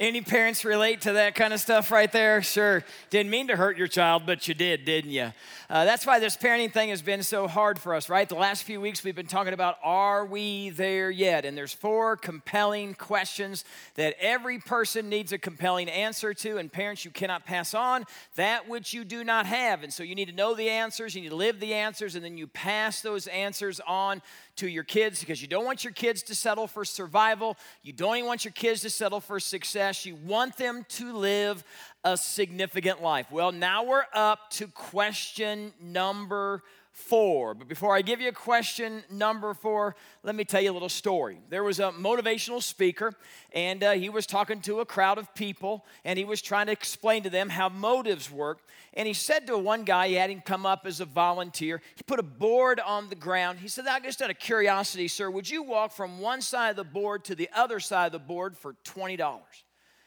Any parents relate to that kind of stuff right there? Sure. Didn't mean to hurt your child, but you did, didn't you? Uh, that's why this parenting thing has been so hard for us, right? The last few weeks we've been talking about are we there yet? And there's four compelling questions that every person needs a compelling answer to. And parents, you cannot pass on that which you do not have. And so you need to know the answers, you need to live the answers, and then you pass those answers on to your kids because you don't want your kids to settle for survival. You don't even want your kids to settle for success. You want them to live a significant life. Well, now we're up to question number four. But before I give you question number four, let me tell you a little story. There was a motivational speaker, and uh, he was talking to a crowd of people, and he was trying to explain to them how motives work. And he said to one guy, he had him come up as a volunteer. He put a board on the ground. He said, I just out of curiosity, sir, would you walk from one side of the board to the other side of the board for $20?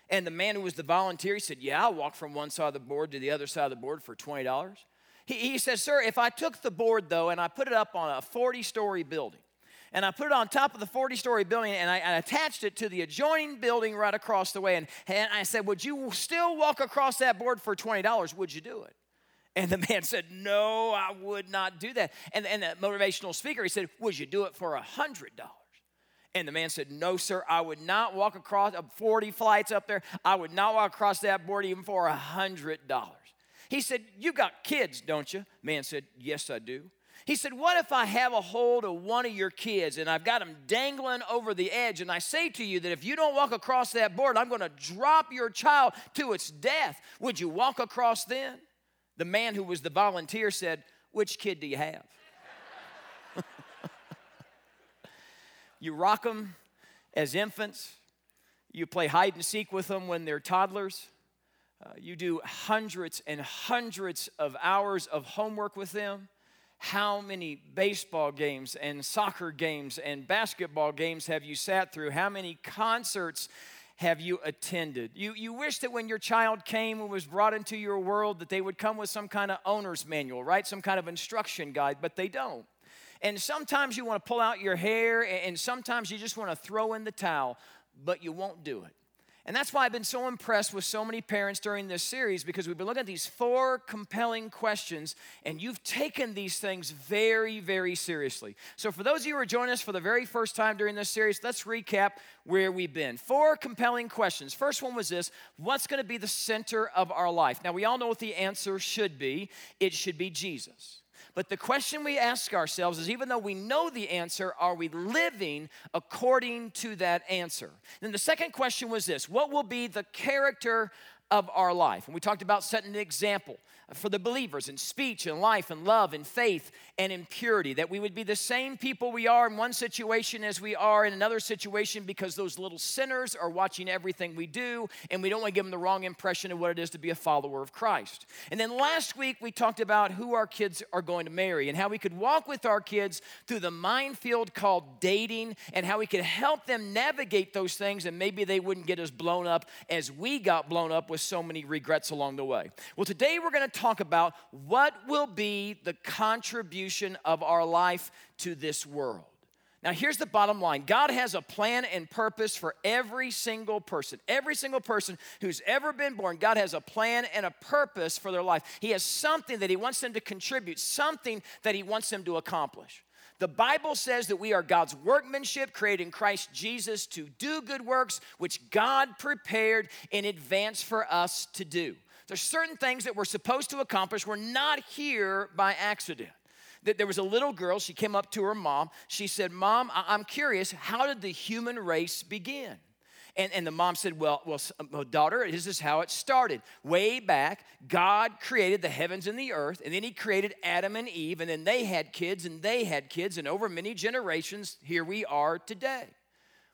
And the man who was the volunteer, he said, Yeah, I'll walk from one side of the board to the other side of the board for $20. He, he says, Sir, if I took the board though and I put it up on a 40 story building, and I put it on top of the 40 story building and I, attached it to the adjoining building right across the way. And, and I said, Would you still walk across that board for $20? Would you do it? And the man said, No, I would not do that. And, and the motivational speaker, he said, Would you do it for $100? And the man said, No, sir, I would not walk across uh, 40 flights up there. I would not walk across that board even for a $100. He said, You got kids, don't you? Man said, Yes, I do. He said, What if I have a hold of one of your kids and I've got them dangling over the edge, and I say to you that if you don't walk across that board, I'm going to drop your child to its death? Would you walk across then? The man who was the volunteer said, Which kid do you have? you rock them as infants, you play hide and seek with them when they're toddlers. Uh, you do hundreds and hundreds of hours of homework with them. How many baseball games and soccer games and basketball games have you sat through? How many concerts have you attended? You, you wish that when your child came and was brought into your world that they would come with some kind of owner's manual, right? Some kind of instruction guide, but they don't. And sometimes you want to pull out your hair, and sometimes you just want to throw in the towel, but you won't do it. And that's why I've been so impressed with so many parents during this series because we've been looking at these four compelling questions and you've taken these things very, very seriously. So, for those of you who are joining us for the very first time during this series, let's recap where we've been. Four compelling questions. First one was this What's going to be the center of our life? Now, we all know what the answer should be it should be Jesus. But the question we ask ourselves is even though we know the answer, are we living according to that answer? Then the second question was this What will be the character of our life? And we talked about setting an example for the believers in speech and life and love and faith and in purity, that we would be the same people we are in one situation as we are in another situation because those little sinners are watching everything we do and we don't want to give them the wrong impression of what it is to be a follower of Christ. And then last week we talked about who our kids are going to marry and how we could walk with our kids through the minefield called dating and how we could help them navigate those things and maybe they wouldn't get as blown up as we got blown up with so many regrets along the way. Well, today we're going to talk about what will be the contribution of our life to this world. Now, here's the bottom line God has a plan and purpose for every single person. Every single person who's ever been born, God has a plan and a purpose for their life. He has something that He wants them to contribute, something that He wants them to accomplish. The Bible says that we are God's workmanship, created in Christ Jesus to do good works, which God prepared in advance for us to do. There's certain things that we're supposed to accomplish. We're not here by accident. That there was a little girl, she came up to her mom. She said, Mom, I'm curious, how did the human race begin? And, and the mom said, well, well, uh, daughter, this is how it started. Way back, God created the heavens and the earth, and then He created Adam and Eve, and then they had kids, and they had kids, and over many generations, here we are today.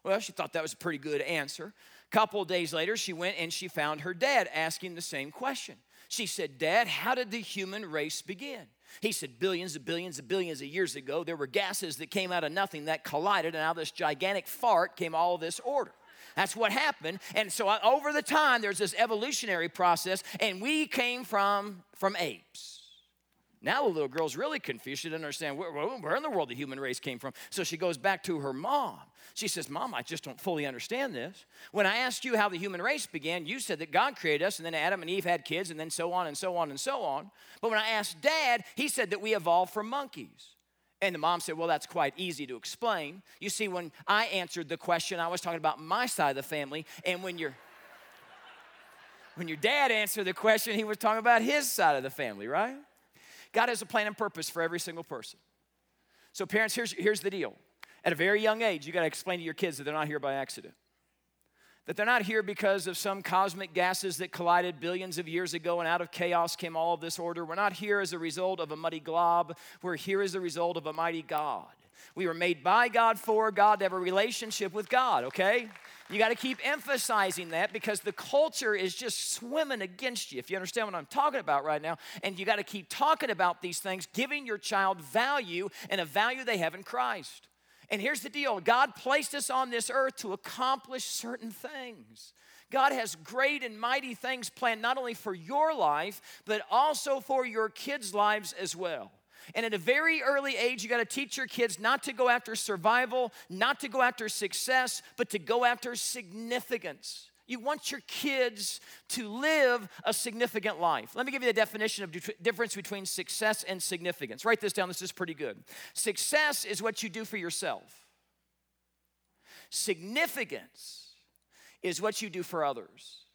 Well, she thought that was a pretty good answer. Couple days later, she went and she found her dad asking the same question. She said, Dad, how did the human race begin? He said, Billions and billions and billions of years ago, there were gases that came out of nothing that collided, and out of this gigantic fart came all this order. That's what happened. And so uh, over the time, there's this evolutionary process, and we came from, from apes. Now the little girl's really confused. She doesn't understand where, where, in the world the human race came from. So she goes back to her mom. She says, Mom, I just don't fully understand this. When I asked you how the human race began, you said that God created us and then Adam and Eve had kids and then so on and so on and so on. But when I asked Dad, he said that we evolved from monkeys. And the mom said, Well, that's quite easy to explain. You see, when I answered the question, I was talking about my side of the family. And when your when your dad answered the question, he was talking about his side of the family, right? God has a plan and purpose for every single person. So, parents, here's, here's the deal at a very young age, you got to explain to your kids that they're not here by accident. That they're not here because of some cosmic gases that collided billions of years ago and out of chaos came all of this order. We're not here as a result of a muddy glob. We're here as a result of a mighty God. We were made by God for God to have a relationship with God, okay? You got to keep emphasizing that because the culture is just swimming against you, if you understand what I'm talking about right now. And you got to keep talking about these things, giving your child value and a value they have in Christ. And here's the deal God placed us on this earth to accomplish certain things. God has great and mighty things planned not only for your life, but also for your kids' lives as well. And at a very early age, you got to teach your kids not to go after survival, not to go after success, but to go after significance. You want your kids to live a significant life. Let me give you the definition of difference between success and significance. Write this down, this is pretty good. Success is what you do for yourself, significance is what you do for others.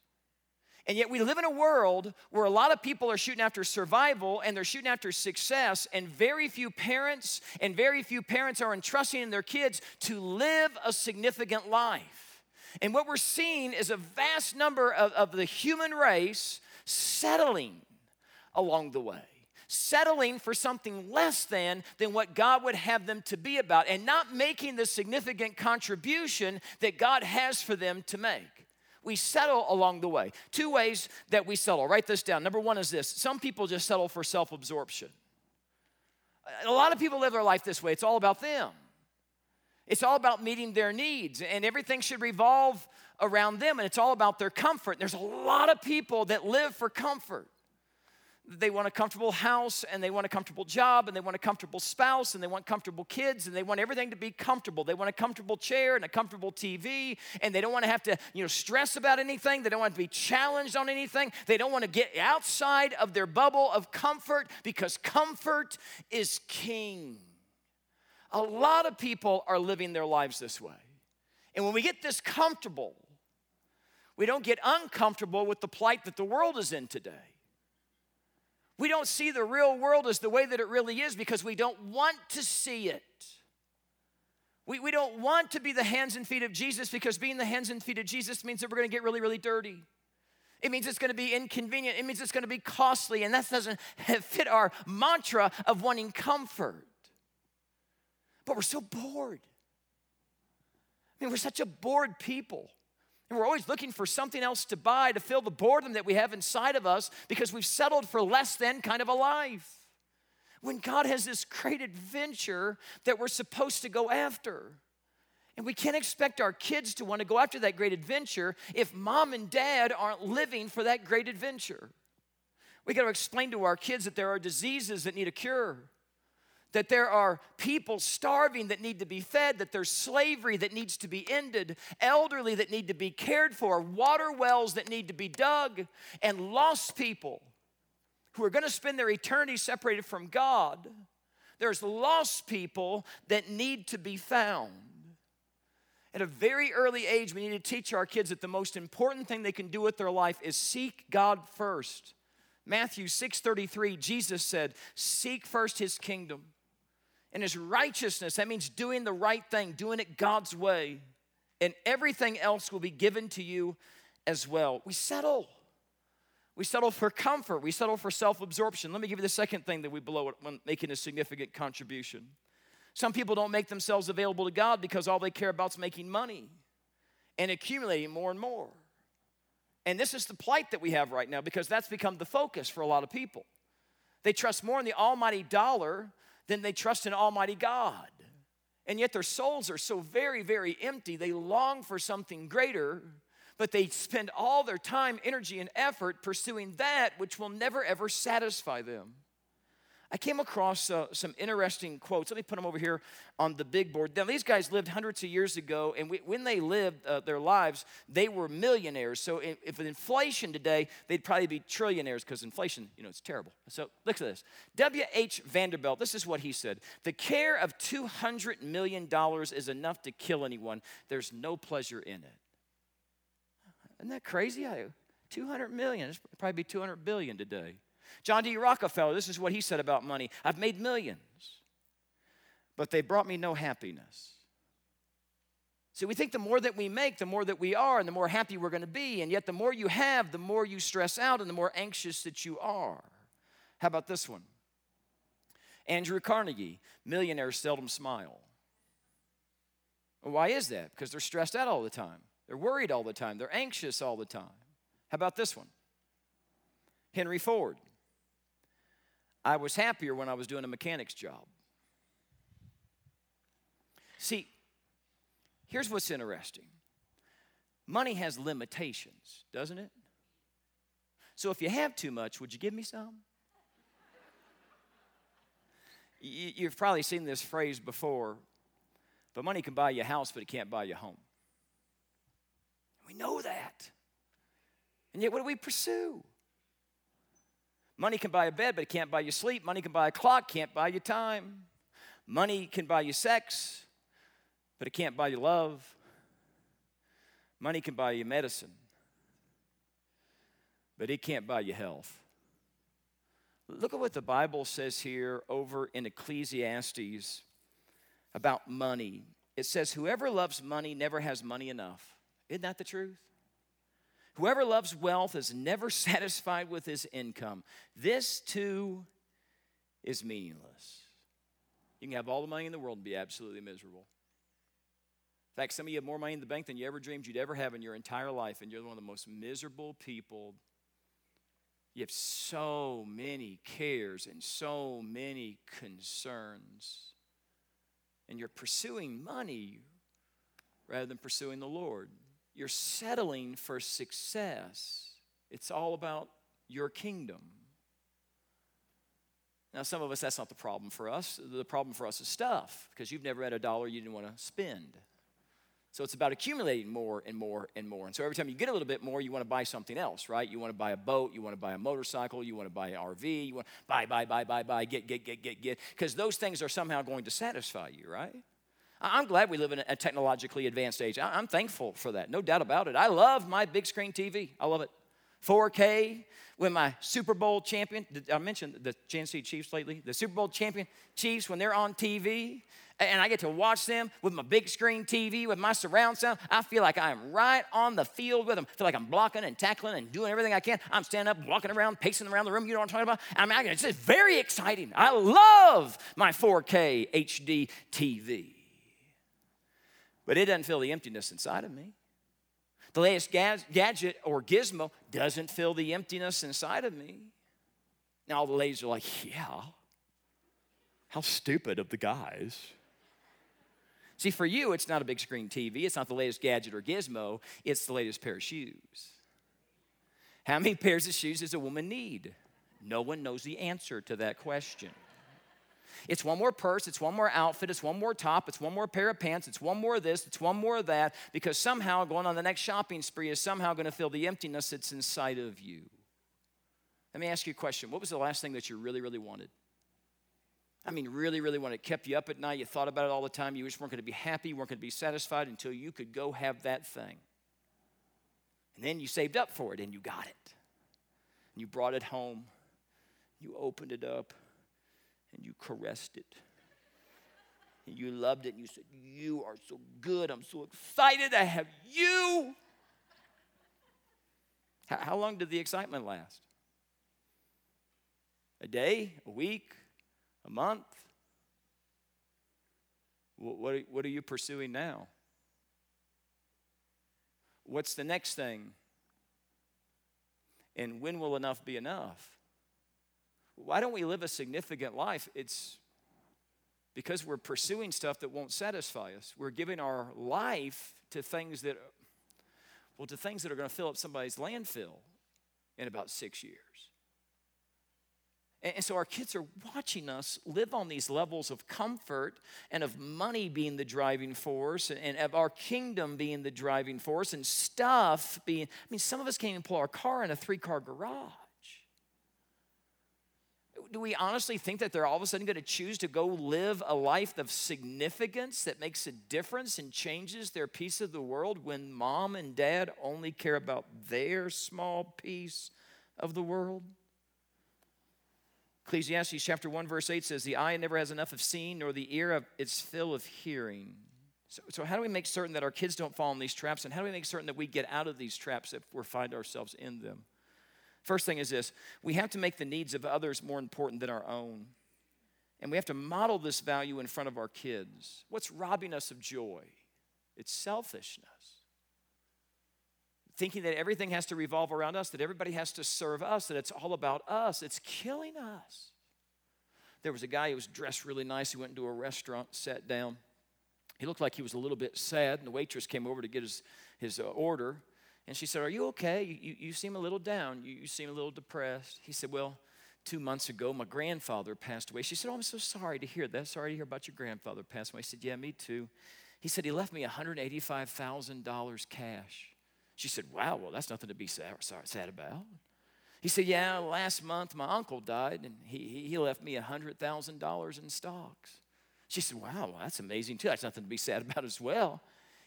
And yet, we live in a world where a lot of people are shooting after survival and they're shooting after success, and very few parents and very few parents are entrusting their kids to live a significant life. And what we're seeing is a vast number of, of the human race settling along the way settling for something less than than what God would have them to be about and not making the significant contribution that God has for them to make. We settle along the way. Two ways that we settle. Write this down. Number 1 is this. Some people just settle for self-absorption. A lot of people live their life this way. It's all about them. It's all about meeting their needs, and everything should revolve around them, and it's all about their comfort. There's a lot of people that live for comfort. They want a comfortable house, and they want a comfortable job, and they want a comfortable spouse, and they want comfortable kids, and they want everything to be comfortable. They want a comfortable chair and a comfortable TV, and they don't want to have to, you know, stress about anything. They don't want to be challenged on anything. They don't want to get outside of their bubble of comfort because comfort is king. A lot of people are living their lives this way. And when we get this comfortable, we don't get uncomfortable with the plight that the world is in today. We don't see the real world as the way that it really is because we don't want to see it. We, we don't want to be the hands and feet of Jesus because being the hands and feet of Jesus means that we're going to get really, really dirty. It means it's going to be inconvenient. It means it's going to be costly. And that doesn't fit our mantra of wanting comfort. But we're so bored. I mean, we're such a bored people. We're always looking for something else to buy to fill the boredom that we have inside of us because we've settled for less than kind of a life. When God has this great adventure that we're supposed to go after. And we can't expect our kids to want to go after that great adventure if mom and dad aren't living for that great adventure. We got to explain to our kids that there are diseases that need a cure that there are people starving that need to be fed, that there's slavery that needs to be ended, elderly that need to be cared for, water wells that need to be dug, and lost people who are going to spend their eternity separated from God. There's lost people that need to be found. At a very early age, we need to teach our kids that the most important thing they can do with their life is seek God first. Matthew 6:33 Jesus said, "Seek first his kingdom and his righteousness. That means doing the right thing, doing it God's way. And everything else will be given to you as well. We settle. We settle for comfort. We settle for self absorption. Let me give you the second thing that we blow when making a significant contribution. Some people don't make themselves available to God because all they care about is making money and accumulating more and more. And this is the plight that we have right now because that's become the focus for a lot of people. They trust more in the almighty dollar then they trust in Almighty God. And yet their souls are so very, very empty. They long for something greater, but they spend all their time, energy, and effort pursuing that which will never ever satisfy them. I came across uh, some interesting quotes. Let me put them over here on the big board. Now, these guys lived hundreds of years ago, and we, when they lived uh, their lives, they were millionaires. So, if, if inflation today, they'd probably be trillionaires because inflation, you know, it's terrible. So, look at this. W.H. Vanderbilt, this is what he said The care of $200 million is enough to kill anyone, there's no pleasure in it. Isn't that crazy? 200 million, it's probably be 200 billion today. John D. Rockefeller, this is what he said about money I've made millions, but they brought me no happiness. See, we think the more that we make, the more that we are, and the more happy we're going to be. And yet, the more you have, the more you stress out, and the more anxious that you are. How about this one? Andrew Carnegie, millionaires seldom smile. why is that? Because they're stressed out all the time. They're worried all the time. They're anxious all the time. How about this one? Henry Ford. I was happier when I was doing a mechanic's job. See, here's what's interesting money has limitations, doesn't it? So if you have too much, would you give me some? You've probably seen this phrase before, but money can buy you a house, but it can't buy you a home. We know that. And yet, what do we pursue? Money can buy a bed, but it can't buy you sleep. Money can buy a clock, can't buy you time. Money can buy you sex, but it can't buy you love. Money can buy you medicine, but it can't buy you health. Look at what the Bible says here over in Ecclesiastes about money. It says, Whoever loves money never has money enough. Isn't that the truth? Whoever loves wealth is never satisfied with his income. This too is meaningless. You can have all the money in the world and be absolutely miserable. In fact, some of you have more money in the bank than you ever dreamed you'd ever have in your entire life, and you're one of the most miserable people. You have so many cares and so many concerns, and you're pursuing money rather than pursuing the Lord you're settling for success. It's all about your kingdom. Now, some of us, that's not the problem for us. The problem for us is stuff, because you've never had a dollar you didn't want to spend. So it's about accumulating more and more and more. And so every time you get a little bit more, you want to buy something else, right? You want to buy a boat, you want to buy a motorcycle, you want to buy an RV, you want to buy, buy, buy, buy, buy, get, get, get, get, get, because those things are somehow going to satisfy you, right? I'm glad we live in a technologically advanced age. I'm thankful for that, no doubt about it. I love my big screen TV. I love it. 4K, when my Super Bowl champion, I mentioned the Kansas City Chiefs lately, the Super Bowl champion Chiefs, when they're on TV, and I get to watch them with my big screen TV, with my surround sound, I feel like I'm right on the field with them. I feel like I'm blocking and tackling and doing everything I can. I'm standing up, walking around, pacing around the room. You know what I'm talking about? I mean, it's just very exciting. I love my 4K HD TV but it doesn't fill the emptiness inside of me. The latest gadget or gizmo doesn't fill the emptiness inside of me. Now, all the ladies are like, yeah, how stupid of the guys. See, for you, it's not a big screen TV, it's not the latest gadget or gizmo, it's the latest pair of shoes. How many pairs of shoes does a woman need? No one knows the answer to that question. It's one more purse, it's one more outfit, it's one more top, it's one more pair of pants, it's one more of this, it's one more of that, because somehow going on the next shopping spree is somehow going to fill the emptiness that's inside of you. Let me ask you a question. What was the last thing that you really, really wanted? I mean, really, really wanted. It kept you up at night. You thought about it all the time. You just weren't going to be happy. Weren't going to be satisfied until you could go have that thing. And then you saved up for it and you got it. And you brought it home. You opened it up and you caressed it. And you loved it and you said, You are so good. I'm so excited to have you. How, how long did the excitement last? A day, a week, a month? What, what are you pursuing now? What's the next thing? And when will enough be enough? Why don't we live a significant life? It's because we're pursuing stuff that won't satisfy us. We're giving our life to things that, well, to things that are going to fill up somebody's landfill in about six years. And so our kids are watching us live on these levels of comfort and of money being the driving force and of our kingdom being the driving force and stuff being. I mean, some of us can't even pull our car in a three car garage. Do we honestly think that they're all of a sudden going to choose to go live a life of significance that makes a difference and changes their piece of the world when mom and dad only care about their small piece of the world? Ecclesiastes chapter 1, verse 8 says, The eye never has enough of seeing, nor the ear of its fill of hearing. So, so, how do we make certain that our kids don't fall in these traps? And how do we make certain that we get out of these traps if we find ourselves in them? First thing is this we have to make the needs of others more important than our own. And we have to model this value in front of our kids. What's robbing us of joy? It's selfishness thinking that everything has to revolve around us, that everybody has to serve us, that it's all about us. It's killing us. There was a guy who was dressed really nice. He went into a restaurant, sat down. He looked like he was a little bit sad, and the waitress came over to get his, his uh, order. And she said, Are you okay? You, you, seem a little down. You, you seem a little depressed. He said, Well, two months ago, my grandfather passed away. She said, Oh, I'm so sorry to hear that. Sorry to hear about your grandfather passing away. He said, Yeah, me too. He said, He left me $185,000 cash. She said, Wow, well, that's nothing to be sad, sad about. He said, Yeah, last month my uncle died and he, he left me $100,000 in stocks. She said, Wow, well, that's amazing too. That's nothing to be sad about as well.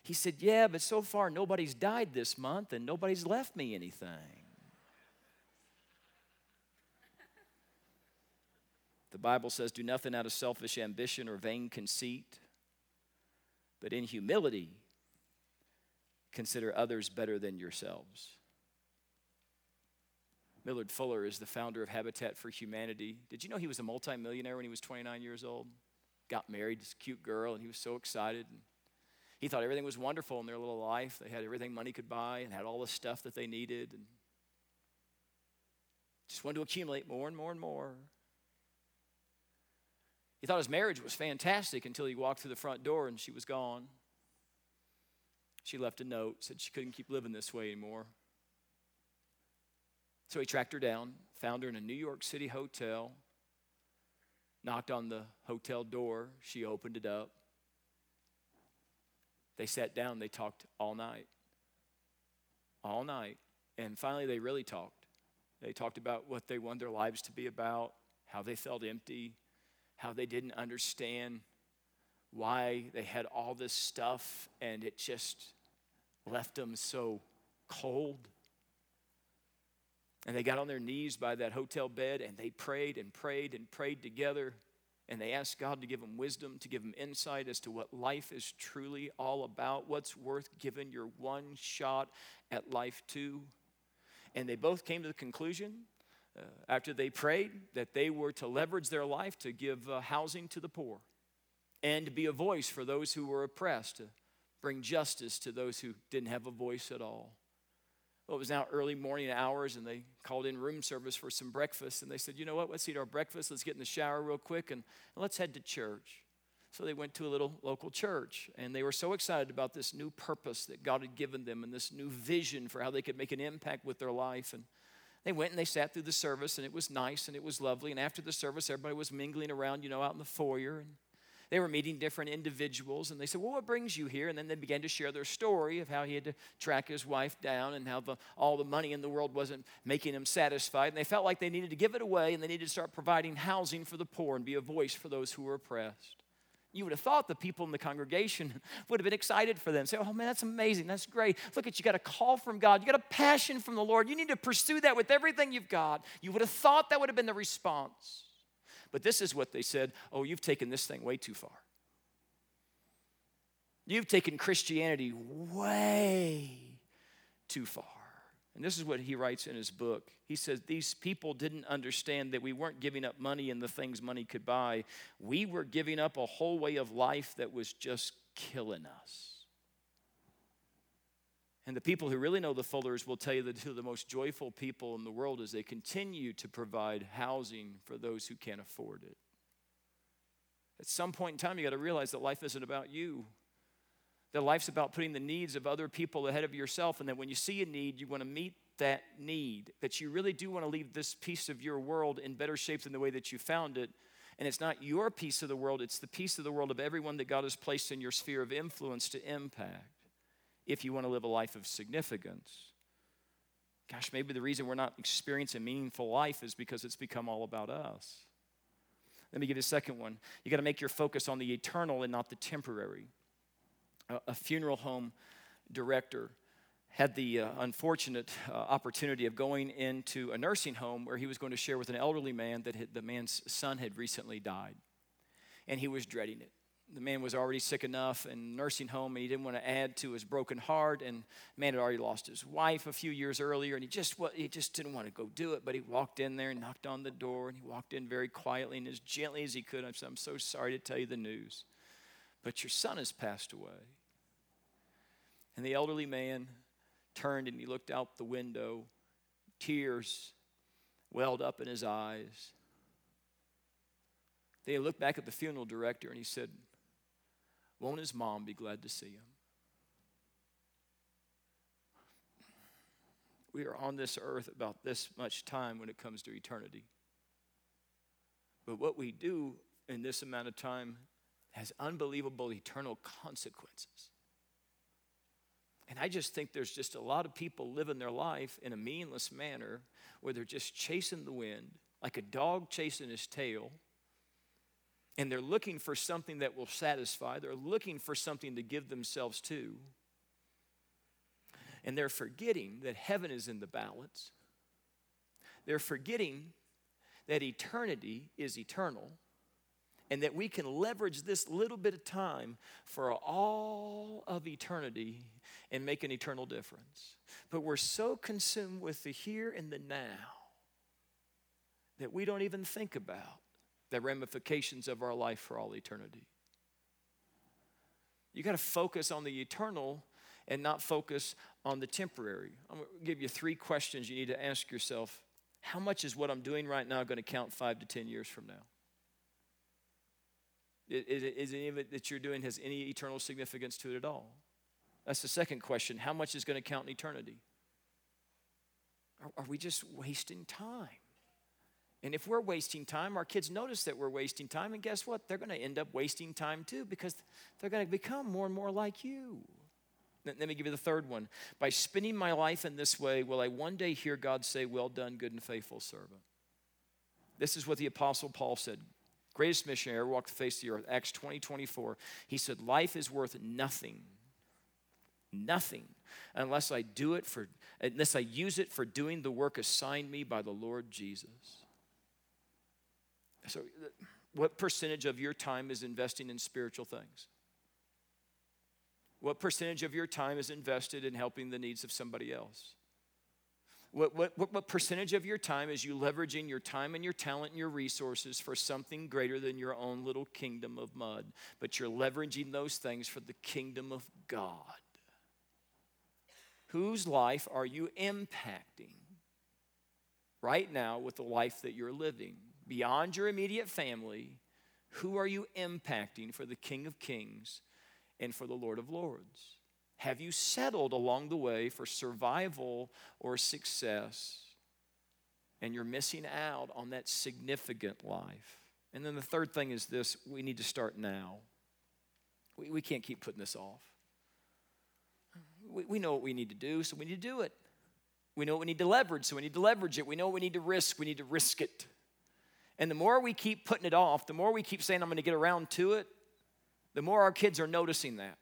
He said, Yeah, but so far nobody's died this month and nobody's left me anything. The Bible says, Do nothing out of selfish ambition or vain conceit, but in humility consider others better than yourselves. Millard Fuller is the founder of Habitat for Humanity. Did you know he was a multimillionaire when he was 29 years old? Got married, this cute girl, and he was so excited. He thought everything was wonderful in their little life. They had everything money could buy and had all the stuff that they needed and just wanted to accumulate more and more and more. He thought his marriage was fantastic until he walked through the front door and she was gone. She left a note, said she couldn't keep living this way anymore. So he tracked her down, found her in a New York City hotel, knocked on the hotel door. She opened it up. They sat down, they talked all night. All night. And finally, they really talked. They talked about what they wanted their lives to be about, how they felt empty, how they didn't understand why they had all this stuff and it just left them so cold. And they got on their knees by that hotel bed and they prayed and prayed and prayed together. And they asked God to give them wisdom, to give them insight as to what life is truly all about, what's worth giving your one shot at life to. And they both came to the conclusion uh, after they prayed that they were to leverage their life to give uh, housing to the poor and to be a voice for those who were oppressed, to bring justice to those who didn't have a voice at all. Well, it was now early morning hours, and they called in room service for some breakfast. And they said, You know what? Let's eat our breakfast. Let's get in the shower real quick, and, and let's head to church. So they went to a little local church, and they were so excited about this new purpose that God had given them and this new vision for how they could make an impact with their life. And they went and they sat through the service, and it was nice and it was lovely. And after the service, everybody was mingling around, you know, out in the foyer. And they were meeting different individuals and they said, Well, what brings you here? And then they began to share their story of how he had to track his wife down and how the, all the money in the world wasn't making him satisfied. And they felt like they needed to give it away and they needed to start providing housing for the poor and be a voice for those who were oppressed. You would have thought the people in the congregation would have been excited for them. Say, oh man, that's amazing. That's great. Look at you got a call from God. You got a passion from the Lord. You need to pursue that with everything you've got. You would have thought that would have been the response. But this is what they said Oh, you've taken this thing way too far. You've taken Christianity way too far. And this is what he writes in his book. He says, These people didn't understand that we weren't giving up money and the things money could buy. We were giving up a whole way of life that was just killing us. And the people who really know the Fullers will tell you that two of the most joyful people in the world is they continue to provide housing for those who can't afford it. At some point in time, you got to realize that life isn't about you. That life's about putting the needs of other people ahead of yourself, and that when you see a need, you want to meet that need, that you really do want to leave this piece of your world in better shape than the way that you found it. And it's not your piece of the world, it's the piece of the world of everyone that God has placed in your sphere of influence to impact if you want to live a life of significance. Gosh, maybe the reason we're not experiencing meaningful life is because it's become all about us. Let me give you a second one. You got to make your focus on the eternal and not the temporary. A, funeral home director had the uh, unfortunate uh, opportunity of going into a nursing home where he was going to share with an elderly man that had, the man's son had recently died. And he was dreading it. The man was already sick enough in nursing home, and he didn't want to add to his broken heart. And man had already lost his wife a few years earlier, and he just he just didn't want to go do it. But he walked in there and knocked on the door, and he walked in very quietly and as gently as he could. I said, "I'm so sorry to tell you the news, but your son has passed away." And the elderly man turned and he looked out the window. Tears welled up in his eyes. Then he looked back at the funeral director and he said, Won't his mom be glad to see him? We are on this earth about this much time when it comes to eternity. But what we do in this amount of time has unbelievable eternal consequences. And I just think there's just a lot of people living their life in a meaningless manner where they're just chasing the wind, like a dog chasing his tail. And they're looking for something that will satisfy. They're looking for something to give themselves to. And they're forgetting that heaven is in the balance. They're forgetting that eternity is eternal and that we can leverage this little bit of time for all of eternity and make an eternal difference. But we're so consumed with the here and the now that we don't even think about the ramifications of our life for all eternity. You got to focus on the eternal and not focus on the temporary. I'm going to give you three questions you need to ask yourself. How much is what I'm doing right now going to count five to 10 years from now? Is, is any of it that you're doing has any eternal significance to it at all? That's the second question. How much is going to count in eternity? Are, are we just wasting time? And if we're wasting time, our kids notice that we're wasting time, and guess what? They're going to end up wasting time too because they're going to become more and more like you. Let me give you the third one. By spending my life in this way, will I one day hear God say, Well done, good and faithful servant? This is what the Apostle Paul said greatest missionary ever walked the face of the earth, Acts 20 24. He said, Life is worth nothing, nothing, unless I do it for, unless I use it for doing the work assigned me by the Lord Jesus. So, what percentage of your time is investing in spiritual things? What percentage of your time is invested in helping the needs of somebody else? What, what, what, percentage of your time is you leveraging your time and your talent and your resources for something greater than your own little kingdom of mud? But you're leveraging those things for the kingdom of God. Whose life are you impacting right now with the life that you're living? Beyond your immediate family, who are you impacting for the King of Kings and for the Lord of Lords? Have you settled along the way for survival or success? And you're missing out on that significant life. And then the third thing is this we need to start now. We, we can't keep putting this off. We, we know what we need to do, so we need to do it. We know what we need to leverage, so we need to leverage it. We know what we need to risk, we need to risk it. And the more we keep putting it off, the more we keep saying, I'm going to get around to it, the more our kids are noticing that.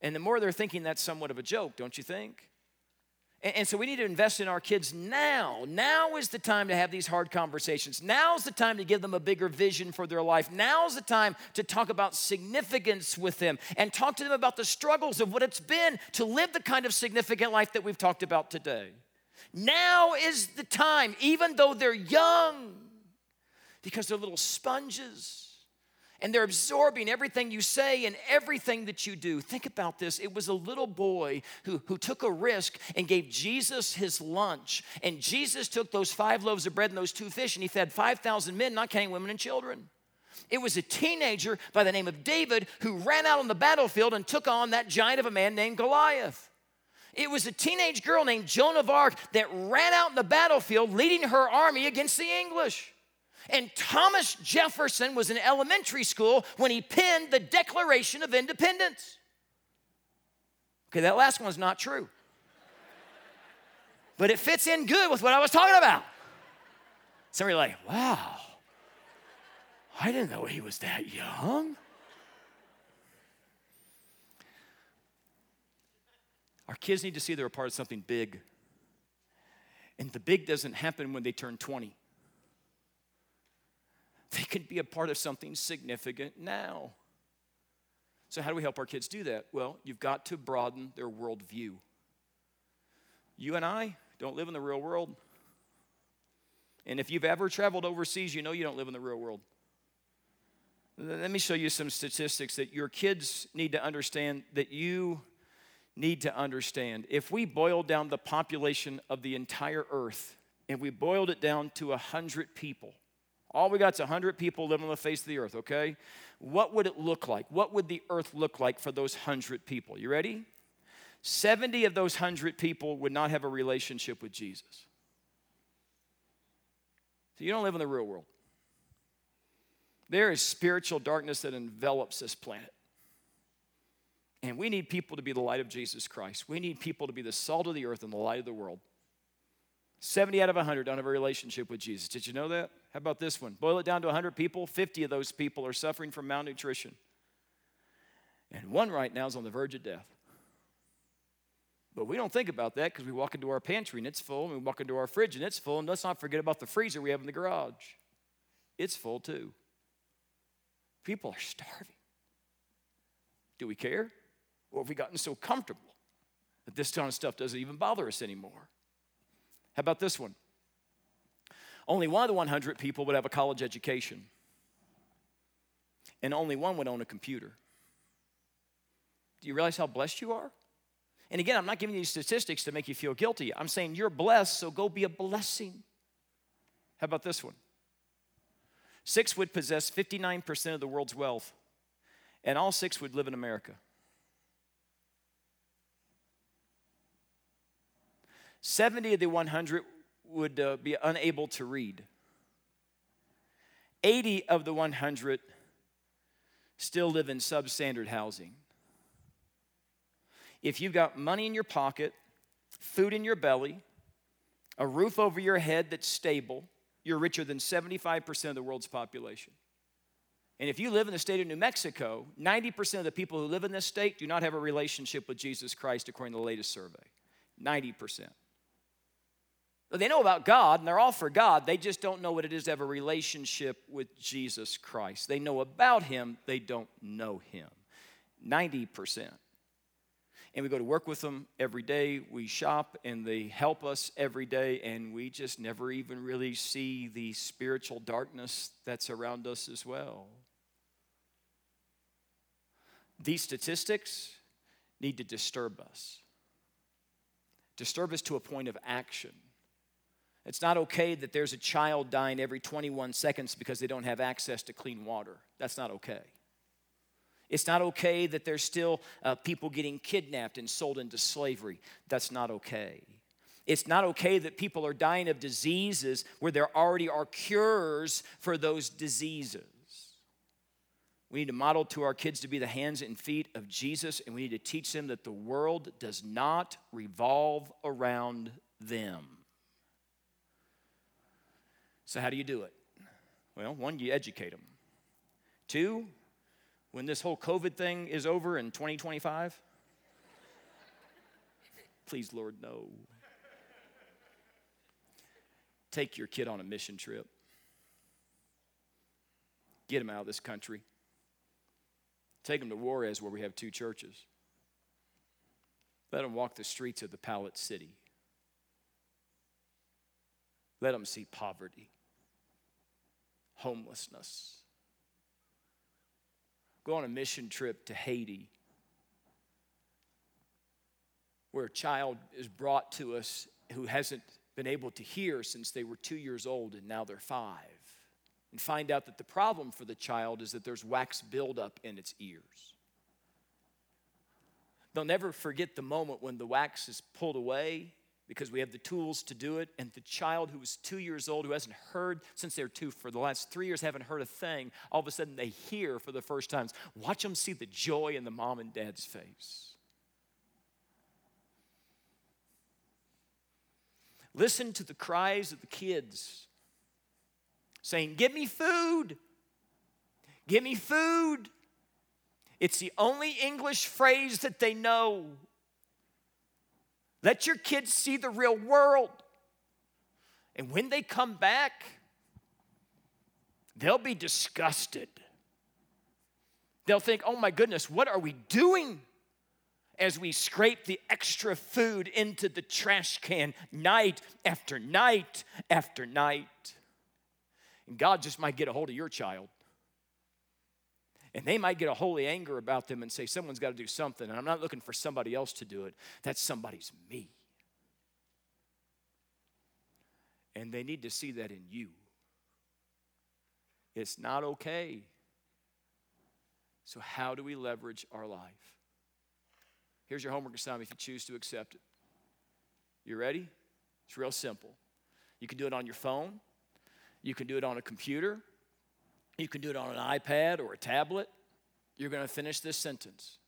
And the more they're thinking that's somewhat of a joke, don't you think? And, and, so we need to invest in our kids now. Now is the time to have these hard conversations. Now's the time to give them a bigger vision for their life. Now's the time to talk about significance with them and talk to them about the struggles of what it's been to live the kind of significant life that we've talked about today. Now is the time, even though they're young, because they're little sponges and they're absorbing everything you say and everything that you do. Think about this. It was a little boy who, who took a risk and gave Jesus his lunch. And Jesus took those five loaves of bread and those two fish and he fed 5,000 men, not counting women and children. It was a teenager by the name of David who ran out on the battlefield and took on that giant of a man named Goliath. It was a teenage girl named Joan of Arc that ran out in the battlefield leading her army against the English. And Thomas Jefferson was in elementary school when he penned the Declaration of Independence. Okay, that last one's not true. But it fits in good with what I was talking about. Somebody like, wow, I didn't know he was that young. Our kids need to see they're a part of something big. And the big doesn't happen when they turn 20. They can be a part of something significant now. So, how do we help our kids do that? Well, you've got to broaden their worldview. You and I don't live in the real world. And if you've ever traveled overseas, you know you don't live in the real world. Let me show you some statistics that your kids need to understand that you need to understand. If we boiled down the population of the entire earth and we boiled it down to 100 people, all we got is 100 people living on the face of the earth, okay? What would it look like? What would the earth look like for those 100 people? You ready? 70 of those 100 people would not have a relationship with Jesus. So you don't live in the real world. There is spiritual darkness that envelops this planet. And we need people to be the light of Jesus Christ. We need people to be the salt of the earth and the light of the world. 70 out of 100 don't have a relationship with Jesus. Did you know that? How about this one? Boil it down to 100 people, 50 of those people are suffering from malnutrition. And one right now is on the verge of death. But we don't think about that because we walk into our pantry and it's full, and we walk into our fridge and it's full, and let's not forget about the freezer we have in the garage. It's full too. People are starving. Do we care? Or have we gotten so comfortable that this kind of stuff doesn't even bother us anymore? How about this one? Only one of the 100 people would have a college education, and only one would own a computer. Do you realize how blessed you are? And again, I'm not giving you statistics to make you feel guilty. I'm saying you're blessed, so go be a blessing. How about this one? Six would possess 59% of the world's wealth, and all six would live in America. 70 of the 100 would uh, be unable to read. 80 of the 100 still live in substandard housing. If you've got money in your pocket, food in your belly, a roof over your head that's stable, you're richer than 75% of the world's population. And if you live in the state of New Mexico, 90% of the people who live in this state do not have a relationship with Jesus Christ, according to the latest survey. 90%. They know about God and they're all for God. They just don't know what it is to have a relationship with Jesus Christ. They know about Him, they don't know Him. 90%. And we go to work with them every day. We shop and they help us every day. And we just never even really see the spiritual darkness that's around us as well. These statistics need to disturb us, disturb us to a point of action. It's not okay that there's a child dying every 21 seconds because they don't have access to clean water. That's not okay. It's not okay that there's still uh, people getting kidnapped and sold into slavery. That's not okay. It's not okay that people are dying of diseases where there already are cures for those diseases. We need to model to our kids to be the hands and feet of Jesus, and we need to teach them that the world does not revolve around them. So, how do you do it? Well, one, you educate them. Two, when this whole COVID thing is over in 2025, please, Lord, no. Take your kid on a mission trip. Get him out of this country. Take him to Juarez, where we have two churches. Let him walk the streets of the Pallet City. Let him see poverty homelessness. Go on a mission trip to Haiti, where a child is brought to us who hasn't been able to hear since they were two years old and now they're five. And find out that the problem for the child is that there's wax buildup in its ears. They'll never forget the moment when the wax is pulled away because we have the tools to do it. And the child who was two years old, who hasn't heard since they're two for the last three years, haven't heard a thing, all of a sudden they hear for the first time. Watch them see the joy in the mom and dad's face. Listen to the cries of the kids saying, Give me food. Give me food. It's the only English phrase that they know. Let your kids see the real world. And when they come back, they'll be disgusted. They'll think, oh my goodness, what are we doing? As we scrape the extra food into the trash can night after night after night. And God just might get a hold of your child and they might get a holy anger about them and say, Someone's got to do something. And I'm not looking for somebody else to do it. That somebody's me. And they need to see that in you. It's not okay. So, how do we leverage our life? Here's your homework assignment if you choose to accept it. You ready? It's real simple. You can do it on your phone, you can do it on a computer, you can do it on an iPad or a tablet. You're going to finish this sentence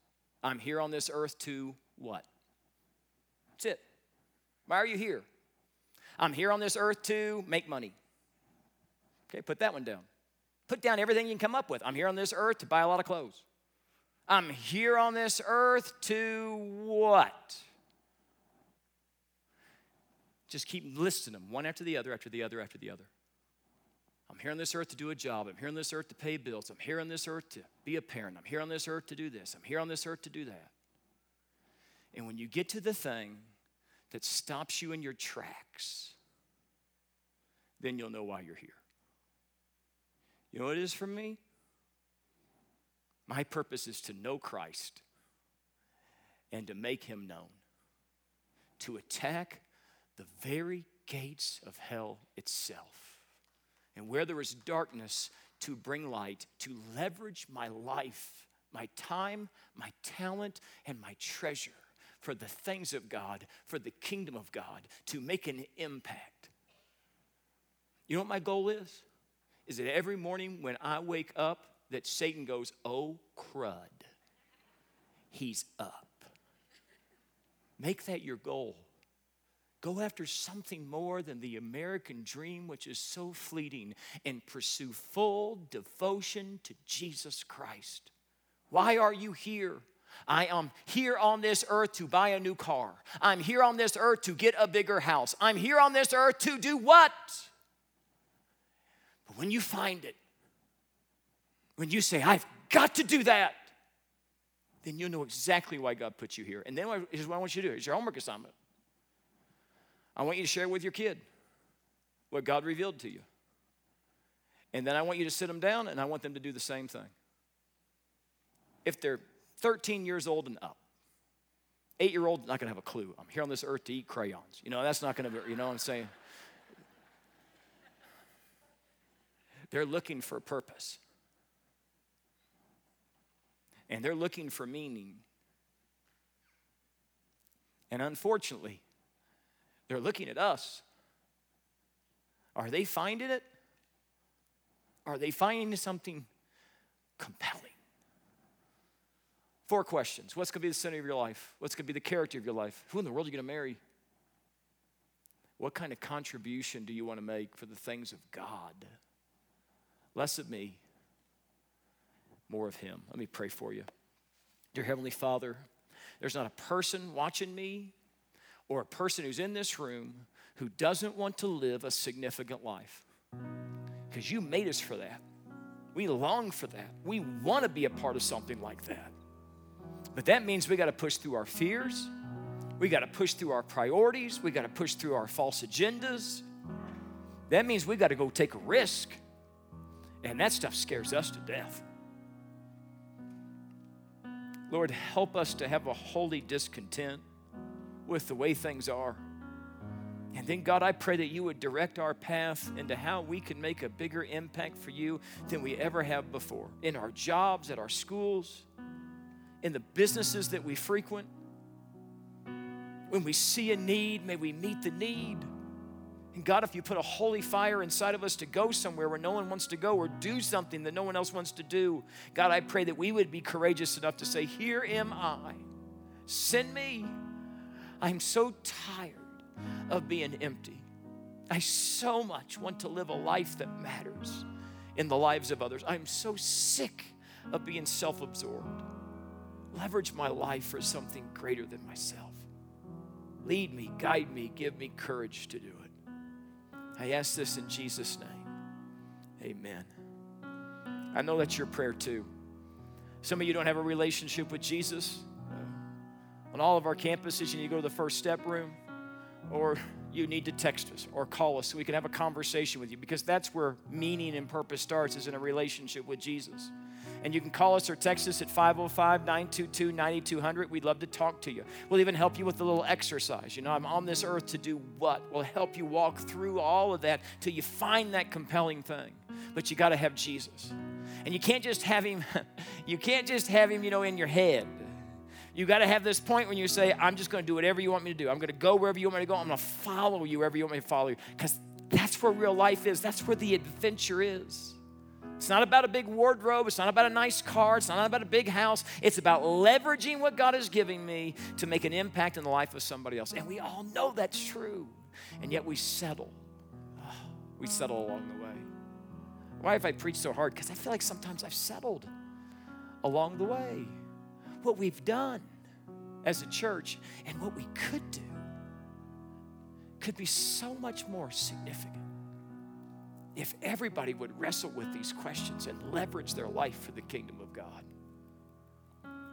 I'm here on this earth to what? That's it. Why are you here? I'm here on this earth to make money. Okay, put that one down. Put down everything you can come up with. I'm here on this earth to buy a lot of clothes. I'm here on this earth to what? Just keep listing them one after the other, after the other, after the other. I'm here on this earth to do a job. I'm here on this earth to pay bills. I'm here on this earth to be a parent. I'm here on this earth to do this. I'm here on this earth to do that. And when you get to the thing that stops you in your tracks, then you'll know why you're here. You know what it is for me? My purpose is to know Christ and to make him known, to attack the very gates of hell itself and where there is darkness, to bring light, to leverage my life, my time, my talent, and my treasure for the things of God, for the kingdom of God, to make an impact. You know what my goal is? Is that every morning when I wake up, that Satan goes, Oh, crud, he's up. Make that your goal. Go after something more than the American dream, which is so fleeting, and pursue full devotion to Jesus Christ. Why are you here? I am here on this earth to buy a new car. I'm here on this earth to get a bigger house. I'm here on this earth to do what? But when you find it, when you say, I've got to do that, then you'll know exactly why God put you here. And then here's what I want you to do. It's your homework assignment. I want you to share with your kid what God revealed to you. And then I want you to sit them down and I want them to do the same thing. If they're 13 years old and up, eight year old, not gonna have a clue. I'm here on this earth to eat crayons. You know, that's not gonna be, you know what I'm saying? They're looking for a purpose. And they're looking for meaning. And unfortunately, they're looking at us. Are they finding it? Are they finding something compelling? Four questions. What's going to be the center of your life? What's going to be the character of your life? Who in the world are you going to marry? What kind of contribution do you want to make for the things of God? Less of me, more of Him. Let me pray for you. Dear Heavenly Father, there's not a person watching me or a person who's in this room who doesn't want to live a significant life. Because you made us for that. We long for that. We want to be a part of something like that. But that means we got to push through our fears. We got to push through our priorities. We got to push through our false agendas. That means we got to go take a risk. And that stuff scares us to death. Lord, help us to have a holy discontent with the way things are. And then, God, I pray that you would direct our path into how we can make a bigger impact for you than we ever have before in our jobs, at our schools, in the businesses that we frequent. When we see a need, may we meet the need. And God, if you put a holy fire inside of us to go somewhere where no one wants to go or do something that no one else wants to do, God, I pray that we would be courageous enough to say, Here am I. Send me. I'm so tired of being empty. I so much want to live a life that matters in the lives of others. I'm so sick of being self absorbed. Leverage my life for something greater than myself. Lead me, guide me, give me courage to do it. I ask this in Jesus' name. Amen. I know that's your prayer too. Some of you don't have a relationship with Jesus. On all of our campuses, you need to go to the first step room, or you need to text us or call us so we can have a conversation with you because that's where meaning and purpose starts is in a relationship with Jesus. And you can call us or text us at 505 922 9200. We'd love to talk to you. We'll even help you with a little exercise. You know, I'm on this earth to do what? We'll help you walk through all of that till you find that compelling thing. But you got to have Jesus. And you can't just have him, you can't just have him, you know, in your head. You got to have this point when you say, I'm just going to do whatever you want me to do. I'm going to go wherever you want me to go. I'm going to follow you wherever you want me to follow you. Because that's where real life is. That's where the adventure is. It's not about a big wardrobe. It's not about a nice car. It's not about a big house. It's about leveraging what God is giving me to make an impact in the life of somebody else. And we all know that's true. And yet we settle. Oh, we settle along the way. Why have I preached so hard? Because I feel like sometimes I've settled along the way. What we've done as a church and what we could do could be so much more significant if everybody would wrestle with these questions and leverage their life for the kingdom of God.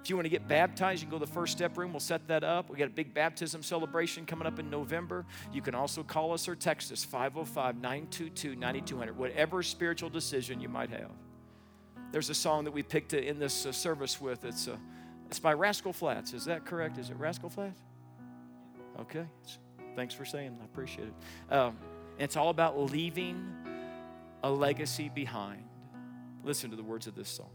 If you want to get baptized, you can go to the first step room. We'll set that up. We got a big baptism celebration coming up in November. You can also call us or text us 505 922 9200, whatever spiritual decision you might have. There's a song that we picked in this uh, service with. It's, uh, it's by Rascal Flatts. Is that correct? Is it Rascal Flatts? Okay. Thanks for saying. I appreciate it. Um, it's all about leaving a legacy behind. Listen to the words of this song.